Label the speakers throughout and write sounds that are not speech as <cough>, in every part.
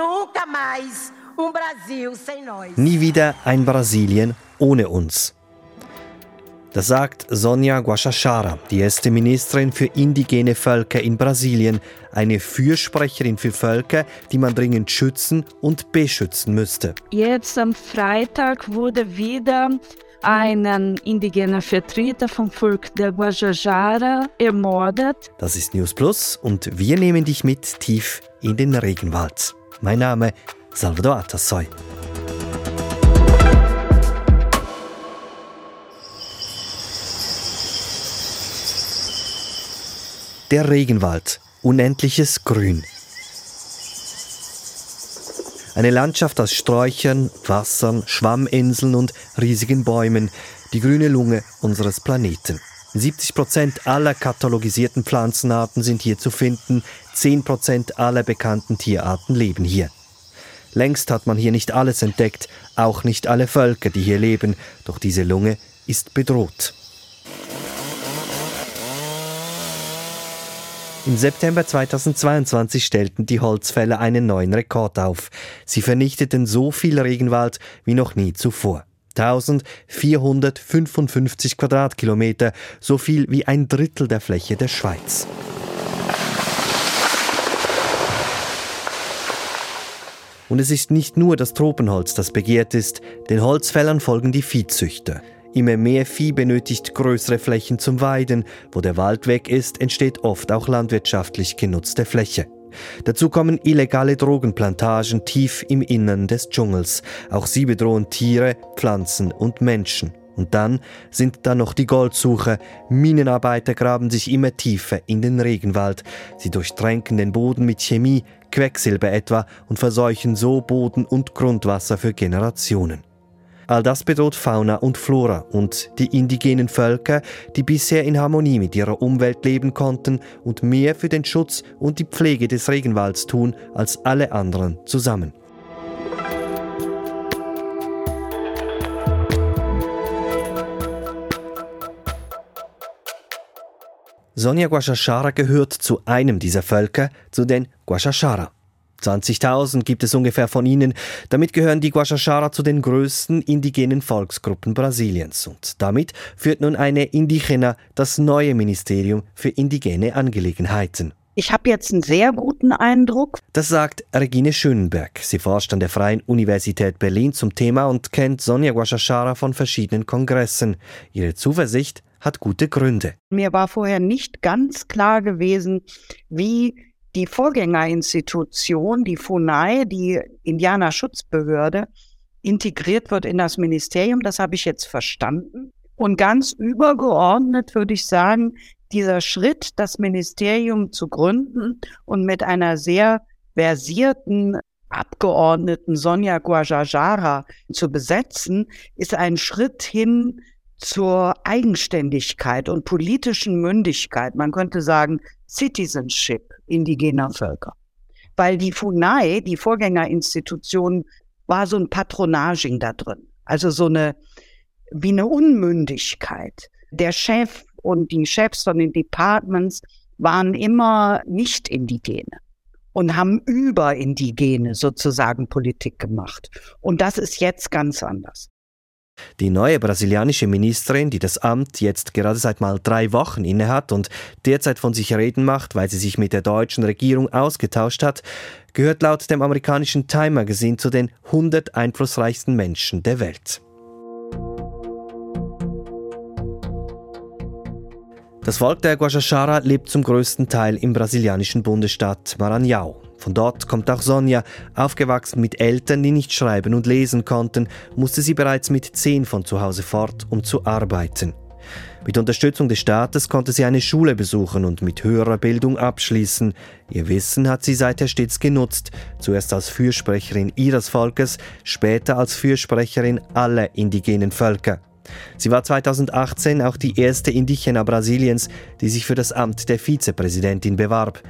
Speaker 1: Nunca mais um Brasil sem nós.
Speaker 2: Nie wieder ein Brasilien ohne uns. Das sagt Sonja Guachachara, die erste Ministerin für indigene Völker in Brasilien, eine Fürsprecherin für Völker, die man dringend schützen und beschützen müsste.
Speaker 3: Jetzt am Freitag wurde wieder ein indigener Vertreter vom Volk der Guajajara ermordet.
Speaker 2: Das ist News Plus und wir nehmen dich mit tief in den Regenwald. Mein Name Salvador Atassoy. Der Regenwald, unendliches Grün. Eine Landschaft aus Sträuchern, Wassern, Schwamminseln und riesigen Bäumen, die grüne Lunge unseres Planeten. 70 Prozent aller katalogisierten Pflanzenarten sind hier zu finden, 10 Prozent aller bekannten Tierarten leben hier. Längst hat man hier nicht alles entdeckt, auch nicht alle Völker, die hier leben, doch diese Lunge ist bedroht. Im September 2022 stellten die Holzfäller einen neuen Rekord auf. Sie vernichteten so viel Regenwald wie noch nie zuvor. 1455 Quadratkilometer, so viel wie ein Drittel der Fläche der Schweiz. Und es ist nicht nur das Tropenholz, das begehrt ist, den Holzfällern folgen die Viehzüchter. Immer mehr Vieh benötigt größere Flächen zum Weiden. Wo der Wald weg ist, entsteht oft auch landwirtschaftlich genutzte Fläche. Dazu kommen illegale Drogenplantagen tief im Innern des Dschungels. Auch sie bedrohen Tiere, Pflanzen und Menschen. Und dann sind da noch die Goldsucher. Minenarbeiter graben sich immer tiefer in den Regenwald. Sie durchtränken den Boden mit Chemie, Quecksilber etwa, und verseuchen so Boden und Grundwasser für Generationen. All das bedroht Fauna und Flora und die indigenen Völker, die bisher in Harmonie mit ihrer Umwelt leben konnten und mehr für den Schutz und die Pflege des Regenwalds tun als alle anderen zusammen. Sonja Guachachara gehört zu einem dieser Völker, zu den Guachachara. 20.000 gibt es ungefähr von ihnen. Damit gehören die Guachachara zu den größten indigenen Volksgruppen Brasiliens. Und damit führt nun eine Indigena das neue Ministerium für indigene Angelegenheiten.
Speaker 4: Ich habe jetzt einen sehr guten Eindruck.
Speaker 2: Das sagt Regine Schönberg. Sie forscht an der Freien Universität Berlin zum Thema und kennt Sonja Guachachara von verschiedenen Kongressen. Ihre Zuversicht hat gute Gründe.
Speaker 4: Mir war vorher nicht ganz klar gewesen, wie die Vorgängerinstitution, die FUNAI, die Indianerschutzbehörde, integriert wird in das Ministerium. Das habe ich jetzt verstanden. Und ganz übergeordnet würde ich sagen, dieser Schritt, das Ministerium zu gründen und mit einer sehr versierten Abgeordneten Sonja Guajajara zu besetzen, ist ein Schritt hin zur Eigenständigkeit und politischen Mündigkeit. Man könnte sagen, Citizenship indigener Völker. Weil die FUNAI, die Vorgängerinstitution, war so ein Patronaging da drin. Also so eine, wie eine Unmündigkeit. Der Chef und die Chefs von den Departments waren immer nicht Indigene und haben über Indigene sozusagen Politik gemacht. Und das ist jetzt ganz anders.
Speaker 2: Die neue brasilianische Ministerin, die das Amt jetzt gerade seit mal drei Wochen innehat und derzeit von sich reden macht, weil sie sich mit der deutschen Regierung ausgetauscht hat, gehört laut dem amerikanischen Time Magazine zu den 100 einflussreichsten Menschen der Welt. Das Volk der Guajajara lebt zum größten Teil im brasilianischen Bundesstaat Maranhão. Von dort kommt auch Sonja. Aufgewachsen mit Eltern, die nicht schreiben und lesen konnten, musste sie bereits mit zehn von zu Hause fort, um zu arbeiten. Mit Unterstützung des Staates konnte sie eine Schule besuchen und mit höherer Bildung abschließen. Ihr Wissen hat sie seither stets genutzt, zuerst als Fürsprecherin ihres Volkes, später als Fürsprecherin aller indigenen Völker. Sie war 2018 auch die erste Indigena Brasiliens, die sich für das Amt der Vizepräsidentin bewarb.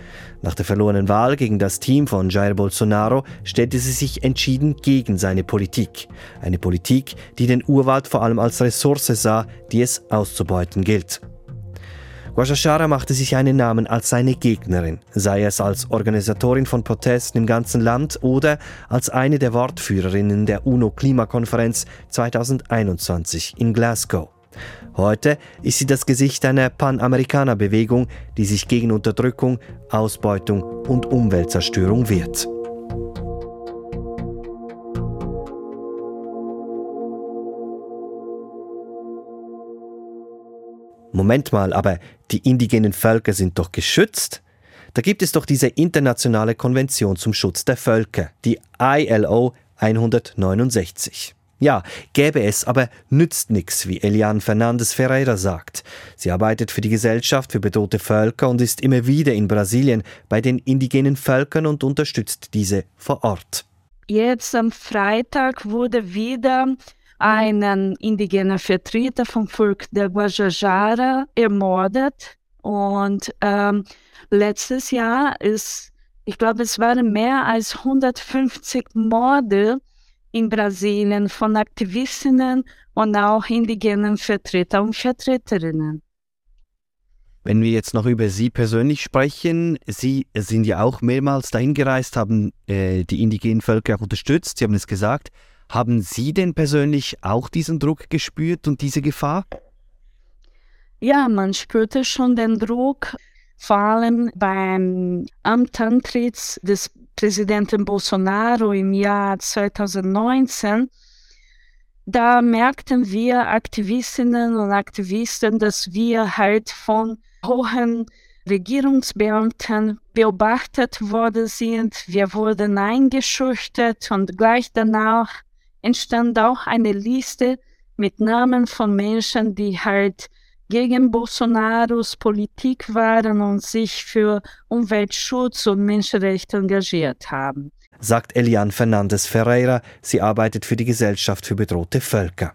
Speaker 2: Nach der verlorenen Wahl gegen das Team von Jair Bolsonaro stellte sie sich entschieden gegen seine Politik. Eine Politik, die den Urwald vor allem als Ressource sah, die es auszubeuten gilt. Guajajara machte sich einen Namen als seine Gegnerin, sei es als Organisatorin von Protesten im ganzen Land oder als eine der Wortführerinnen der UNO-Klimakonferenz 2021 in Glasgow. Heute ist sie das Gesicht einer Panamerikaner-Bewegung, die sich gegen Unterdrückung, Ausbeutung und Umweltzerstörung wehrt. Moment mal, aber die indigenen Völker sind doch geschützt? Da gibt es doch diese internationale Konvention zum Schutz der Völker, die ILO 169. Ja, gäbe es, aber nützt nichts, wie Eliane Fernandes Ferreira sagt. Sie arbeitet für die Gesellschaft für bedrohte Völker und ist immer wieder in Brasilien bei den indigenen Völkern und unterstützt diese vor Ort.
Speaker 3: Jetzt am Freitag wurde wieder einen indigenen Vertreter vom Volk der Guajajara ermordet. Und ähm, letztes Jahr ist, ich glaube, es waren mehr als 150 Morde in Brasilien von Aktivistinnen und auch indigenen Vertreter und Vertreterinnen.
Speaker 2: Wenn wir jetzt noch über Sie persönlich sprechen, Sie sind ja auch mehrmals dahin gereist, haben äh, die indigenen Völker auch unterstützt, Sie haben es gesagt. Haben Sie denn persönlich auch diesen Druck gespürt und diese Gefahr?
Speaker 3: Ja, man spürte schon den Druck, vor allem beim Amtantritt des Präsidenten Bolsonaro im Jahr 2019. Da merkten wir Aktivistinnen und Aktivisten, dass wir halt von hohen Regierungsbeamten beobachtet worden sind. Wir wurden eingeschüchtert und gleich danach entstand auch eine Liste mit Namen von Menschen, die halt gegen Bolsonaros Politik waren und sich für Umweltschutz und Menschenrechte engagiert haben.
Speaker 2: Sagt Elian Fernandes Ferreira, sie arbeitet für die Gesellschaft für bedrohte Völker.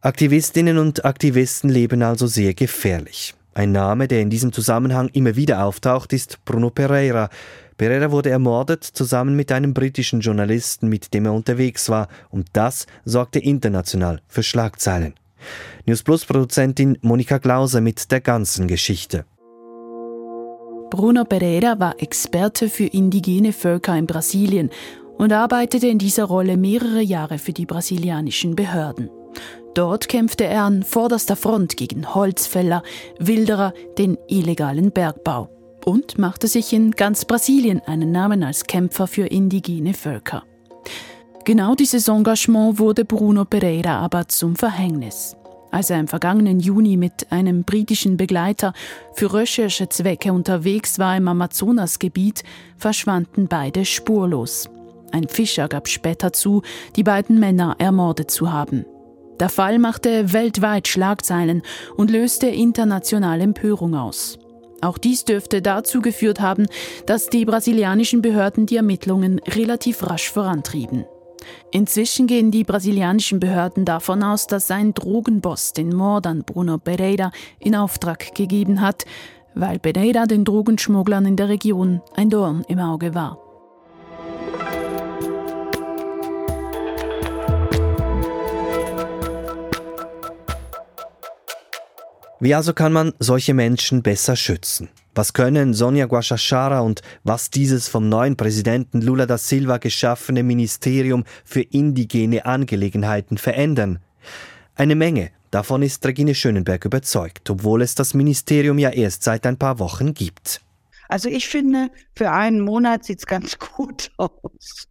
Speaker 2: Aktivistinnen und Aktivisten leben also sehr gefährlich. Ein Name, der in diesem Zusammenhang immer wieder auftaucht, ist Bruno Pereira. Pereira wurde ermordet zusammen mit einem britischen Journalisten, mit dem er unterwegs war, und das sorgte international für Schlagzeilen. News Plus Produzentin Monika Glauser mit der ganzen Geschichte.
Speaker 5: Bruno Pereira war Experte für indigene Völker in Brasilien und arbeitete in dieser Rolle mehrere Jahre für die brasilianischen Behörden. Dort kämpfte er an vorderster Front gegen Holzfäller, Wilderer, den illegalen Bergbau und machte sich in ganz Brasilien einen Namen als Kämpfer für indigene Völker. Genau dieses Engagement wurde Bruno Pereira aber zum Verhängnis. Als er im vergangenen Juni mit einem britischen Begleiter für Recherchezwecke unterwegs war im Amazonasgebiet, verschwanden beide spurlos. Ein Fischer gab später zu, die beiden Männer ermordet zu haben. Der Fall machte weltweit Schlagzeilen und löste internationale Empörung aus. Auch dies dürfte dazu geführt haben, dass die brasilianischen Behörden die Ermittlungen relativ rasch vorantrieben. Inzwischen gehen die brasilianischen Behörden davon aus, dass ein Drogenboss den Mord an Bruno Pereira in Auftrag gegeben hat, weil Pereira den Drogenschmugglern in der Region ein Dorn im Auge war.
Speaker 2: Wie also kann man solche Menschen besser schützen? Was können Sonja Guachachara und was dieses vom neuen Präsidenten Lula da Silva geschaffene Ministerium für indigene Angelegenheiten verändern? Eine Menge. Davon ist Regine Schönenberg überzeugt, obwohl es das Ministerium ja erst seit ein paar Wochen gibt.
Speaker 4: Also ich finde, für einen Monat sieht es ganz <laughs> gut aus.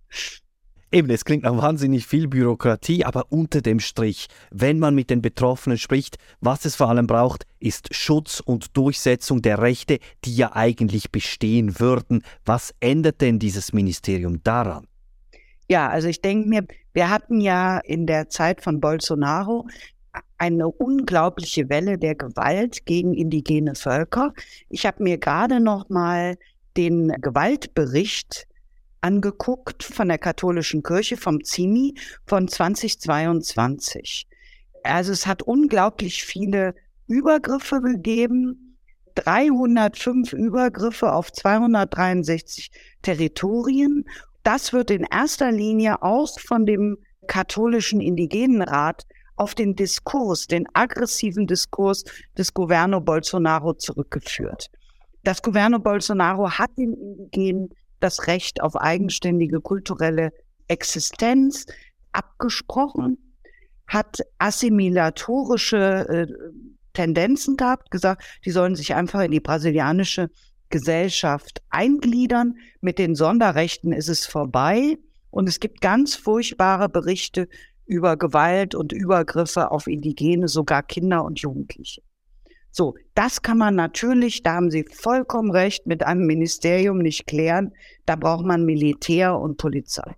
Speaker 2: Eben, es klingt nach wahnsinnig viel Bürokratie, aber unter dem Strich, wenn man mit den Betroffenen spricht, was es vor allem braucht, ist Schutz und Durchsetzung der Rechte, die ja eigentlich bestehen würden. Was ändert denn dieses Ministerium daran?
Speaker 4: Ja, also ich denke mir, wir hatten ja in der Zeit von Bolsonaro eine unglaubliche Welle der Gewalt gegen indigene Völker. Ich habe mir gerade noch mal den Gewaltbericht angeguckt von der katholischen Kirche, vom ZIMI von 2022. Also es hat unglaublich viele Übergriffe gegeben, 305 Übergriffe auf 263 Territorien. Das wird in erster Linie auch von dem katholischen Indigenenrat auf den Diskurs, den aggressiven Diskurs des Governo Bolsonaro zurückgeführt. Das Governo Bolsonaro hat den Indigenen das Recht auf eigenständige kulturelle Existenz abgesprochen, hat assimilatorische äh, Tendenzen gehabt, gesagt, die sollen sich einfach in die brasilianische Gesellschaft eingliedern. Mit den Sonderrechten ist es vorbei. Und es gibt ganz furchtbare Berichte über Gewalt und Übergriffe auf Indigene, sogar Kinder und Jugendliche. So, das kann man natürlich, da haben Sie vollkommen recht, mit einem Ministerium nicht klären. Da braucht man Militär und Polizei.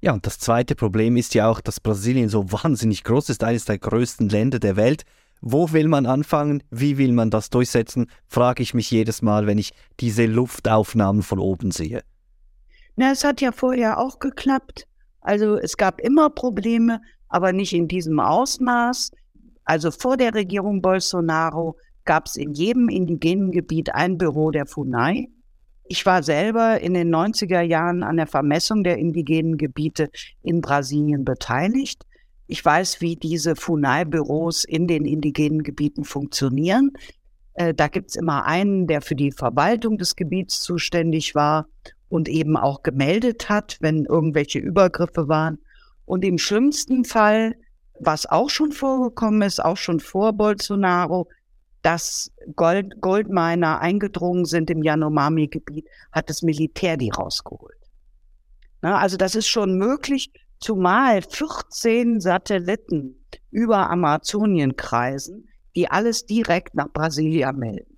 Speaker 2: Ja, und das zweite Problem ist ja auch, dass Brasilien so <laughs> wahnsinnig groß ist, eines der größten Länder der Welt. Wo will man anfangen? Wie will man das durchsetzen? Frage ich mich jedes Mal, wenn ich diese Luftaufnahmen von oben sehe.
Speaker 4: Na, es hat ja vorher auch geklappt. Also es gab immer Probleme, aber nicht in diesem Ausmaß. Also vor der Regierung Bolsonaro gab es in jedem indigenen Gebiet ein Büro der FUNAI. Ich war selber in den 90er Jahren an der Vermessung der indigenen Gebiete in Brasilien beteiligt. Ich weiß, wie diese FUNAI-Büros in den indigenen Gebieten funktionieren. Äh, da gibt es immer einen, der für die Verwaltung des Gebiets zuständig war und eben auch gemeldet hat, wenn irgendwelche Übergriffe waren. Und im schlimmsten Fall, was auch schon vorgekommen ist, auch schon vor Bolsonaro, dass Gold, Goldminer eingedrungen sind im Yanomami-Gebiet, hat das Militär die rausgeholt. Na, also das ist schon möglich, zumal 14 Satelliten über Amazonien kreisen, die alles direkt nach Brasilien melden.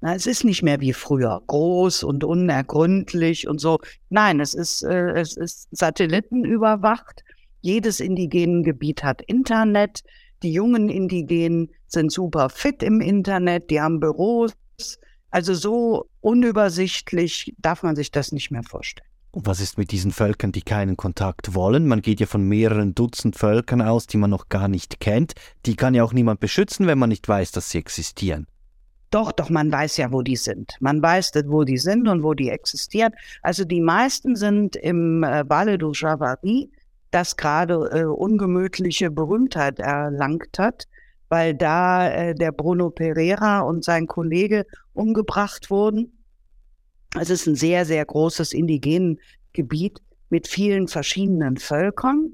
Speaker 4: Na, es ist nicht mehr wie früher, groß und unergründlich und so. Nein, es ist, äh, es ist satellitenüberwacht. Jedes indigenen Gebiet hat Internet. Die jungen Indigenen sind super fit im Internet, die haben Büros. Also so unübersichtlich darf man sich das nicht mehr vorstellen.
Speaker 2: Und was ist mit diesen Völkern, die keinen Kontakt wollen? Man geht ja von mehreren Dutzend Völkern aus, die man noch gar nicht kennt. Die kann ja auch niemand beschützen, wenn man nicht weiß, dass sie existieren.
Speaker 4: Doch, doch, man weiß ja, wo die sind. Man weiß, wo die sind und wo die existieren. Also die meisten sind im äh, Valle du Javari, das gerade äh, ungemütliche Berühmtheit erlangt hat, weil da äh, der Bruno Pereira und sein Kollege umgebracht wurden. Es ist ein sehr, sehr großes indigenen Gebiet mit vielen verschiedenen Völkern.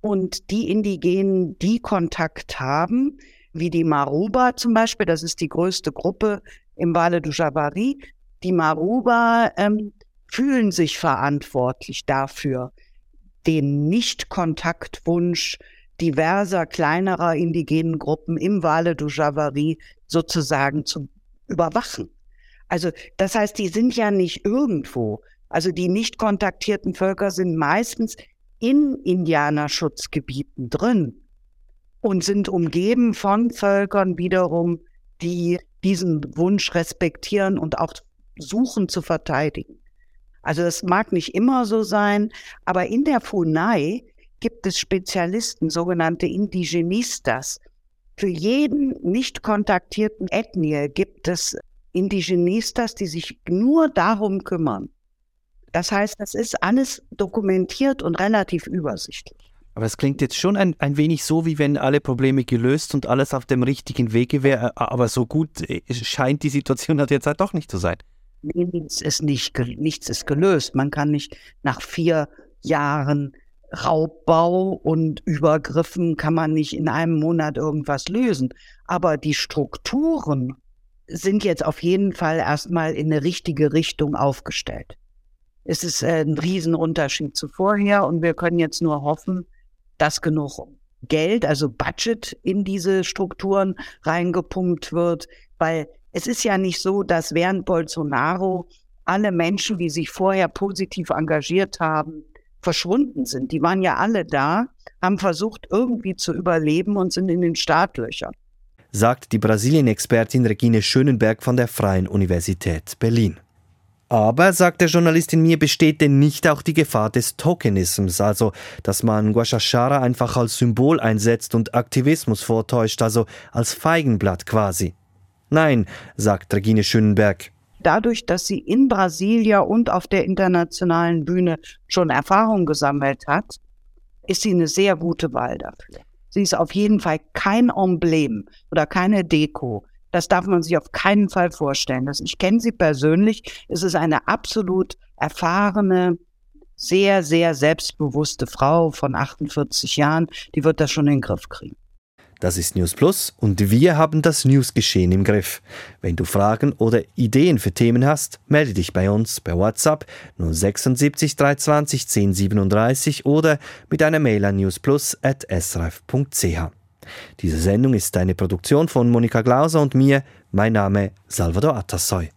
Speaker 4: Und die Indigenen, die Kontakt haben, wie die Maruba zum Beispiel, das ist die größte Gruppe im Valle du Javari. Die Maruba ähm, fühlen sich verantwortlich dafür, den Nichtkontaktwunsch diverser kleinerer indigenen Gruppen im Valle du Javari sozusagen zu überwachen. Also das heißt, die sind ja nicht irgendwo. Also die nicht kontaktierten Völker sind meistens in Indianerschutzgebieten drin und sind umgeben von Völkern wiederum, die diesen Wunsch respektieren und auch suchen zu verteidigen. Also es mag nicht immer so sein, aber in der FUNAI gibt es Spezialisten, sogenannte Indigenistas. Für jeden nicht kontaktierten Ethnie gibt es Indigenistas, die sich nur darum kümmern. Das heißt, das ist alles dokumentiert und relativ übersichtlich.
Speaker 2: Aber es klingt jetzt schon ein, ein wenig so, wie wenn alle Probleme gelöst und alles auf dem richtigen Wege wäre. Aber so gut äh, scheint die Situation halt jetzt halt doch nicht zu sein.
Speaker 4: Nichts ist, nicht, nichts ist gelöst. Man kann nicht nach vier Jahren Raubbau und Übergriffen kann man nicht in einem Monat irgendwas lösen. Aber die Strukturen sind jetzt auf jeden Fall erstmal in eine richtige Richtung aufgestellt. Es ist äh, ein Riesenunterschied zu vorher und wir können jetzt nur hoffen, dass genug Geld, also Budget in diese Strukturen reingepumpt wird, weil es ist ja nicht so, dass während Bolsonaro alle Menschen, die sich vorher positiv engagiert haben, verschwunden sind. Die waren ja alle da, haben versucht, irgendwie zu überleben und sind in den Startlöchern.
Speaker 2: Sagt die Brasilien-Expertin Regine Schönenberg von der Freien Universität Berlin. Aber, sagt der Journalist in mir, besteht denn nicht auch die Gefahr des Tokenisms, also dass man Guachachara einfach als Symbol einsetzt und Aktivismus vortäuscht, also als Feigenblatt quasi? Nein, sagt Regine Schönenberg.
Speaker 4: Dadurch, dass sie in Brasilia und auf der internationalen Bühne schon Erfahrung gesammelt hat, ist sie eine sehr gute Wahl dafür. Sie ist auf jeden Fall kein Emblem oder keine Deko. Das darf man sich auf keinen Fall vorstellen. Ich kenne sie persönlich. Es ist eine absolut erfahrene, sehr, sehr selbstbewusste Frau von 48 Jahren. Die wird das schon in den Griff kriegen.
Speaker 2: Das ist News Plus und wir haben das Newsgeschehen im Griff. Wenn du Fragen oder Ideen für Themen hast, melde dich bei uns per WhatsApp 076 320 1037 oder mit einer Mail an newsplus.srf.ch. Diese Sendung ist eine Produktion von Monika Glauser und mir. Mein Name Salvador Atassoy.